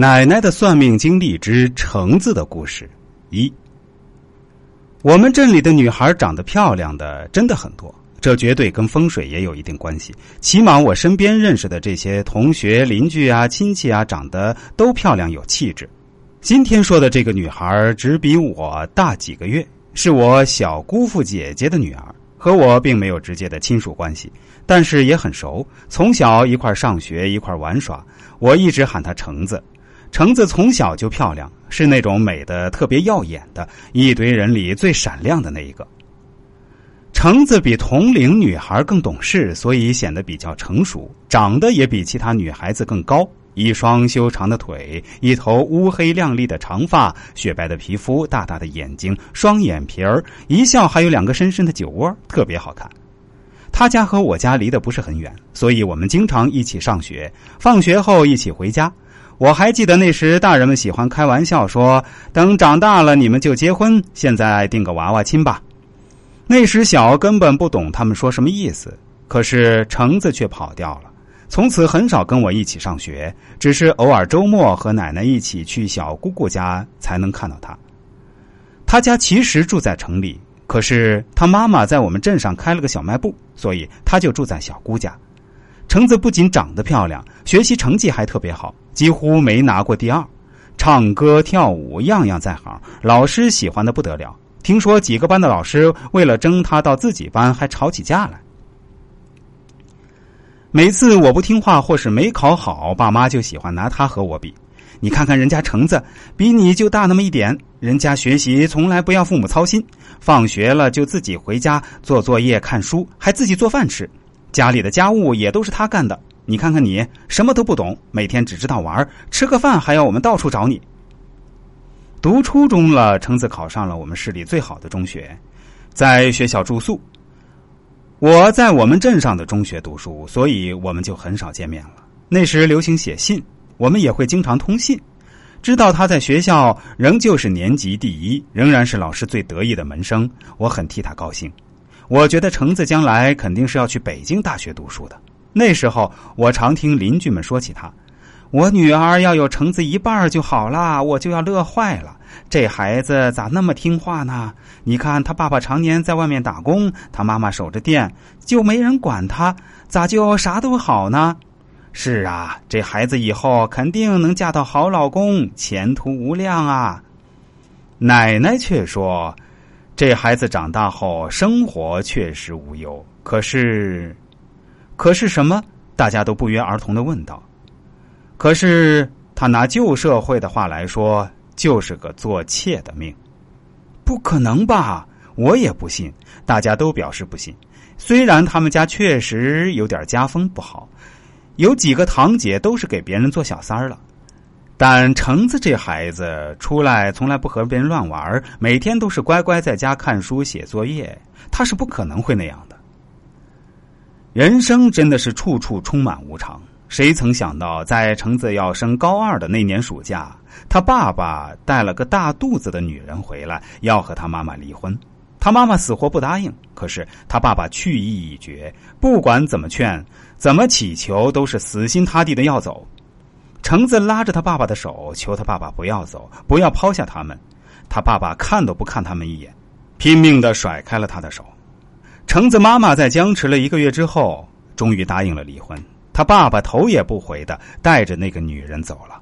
奶奶的算命经历之橙子的故事一。我们镇里的女孩长得漂亮的真的很多，这绝对跟风水也有一定关系。起码我身边认识的这些同学、邻居啊、亲戚啊，长得都漂亮有气质。今天说的这个女孩只比我大几个月，是我小姑父姐姐的女儿，和我并没有直接的亲属关系，但是也很熟，从小一块上学，一块玩耍。我一直喊她橙子。橙子从小就漂亮，是那种美的特别耀眼的，一堆人里最闪亮的那一个。橙子比同龄女孩更懂事，所以显得比较成熟，长得也比其他女孩子更高。一双修长的腿，一头乌黑亮丽的长发，雪白的皮肤，大大的眼睛，双眼皮儿，一笑还有两个深深的酒窝，特别好看。他家和我家离得不是很远，所以我们经常一起上学，放学后一起回家。我还记得那时，大人们喜欢开玩笑说：“等长大了，你们就结婚，现在定个娃娃亲吧。”那时小，根本不懂他们说什么意思。可是橙子却跑掉了，从此很少跟我一起上学，只是偶尔周末和奶奶一起去小姑姑家才能看到他。他家其实住在城里，可是他妈妈在我们镇上开了个小卖部，所以他就住在小姑家。橙子不仅长得漂亮，学习成绩还特别好，几乎没拿过第二。唱歌跳舞样样在行，老师喜欢的不得了。听说几个班的老师为了争他到自己班，还吵起架来。每次我不听话或是没考好，爸妈就喜欢拿他和我比。你看看人家橙子，比你就大那么一点，人家学习从来不要父母操心，放学了就自己回家做作业、看书，还自己做饭吃。家里的家务也都是他干的，你看看你什么都不懂，每天只知道玩，吃个饭还要我们到处找你。读初中了，橙子考上了我们市里最好的中学，在学校住宿。我在我们镇上的中学读书，所以我们就很少见面了。那时流行写信，我们也会经常通信。知道他在学校仍旧是年级第一，仍然是老师最得意的门生，我很替他高兴。我觉得橙子将来肯定是要去北京大学读书的。那时候，我常听邻居们说起他，我女儿要有橙子一半就好了，我就要乐坏了。这孩子咋那么听话呢？你看他爸爸常年在外面打工，他妈妈守着店，就没人管他，咋就啥都好呢？是啊，这孩子以后肯定能嫁到好老公，前途无量啊。奶奶却说。这孩子长大后生活确实无忧，可是，可是什么？大家都不约而同的问道。可是他拿旧社会的话来说，就是个做妾的命。不可能吧？我也不信。大家都表示不信。虽然他们家确实有点家风不好，有几个堂姐都是给别人做小三儿了。但橙子这孩子出来从来不和别人乱玩，每天都是乖乖在家看书写作业，他是不可能会那样的。人生真的是处处充满无常，谁曾想到，在橙子要升高二的那年暑假，他爸爸带了个大肚子的女人回来，要和他妈妈离婚。他妈妈死活不答应，可是他爸爸去意已决，不管怎么劝，怎么祈求，都是死心塌地的要走。橙子拉着他爸爸的手，求他爸爸不要走，不要抛下他们。他爸爸看都不看他们一眼，拼命的甩开了他的手。橙子妈妈在僵持了一个月之后，终于答应了离婚。他爸爸头也不回的带着那个女人走了。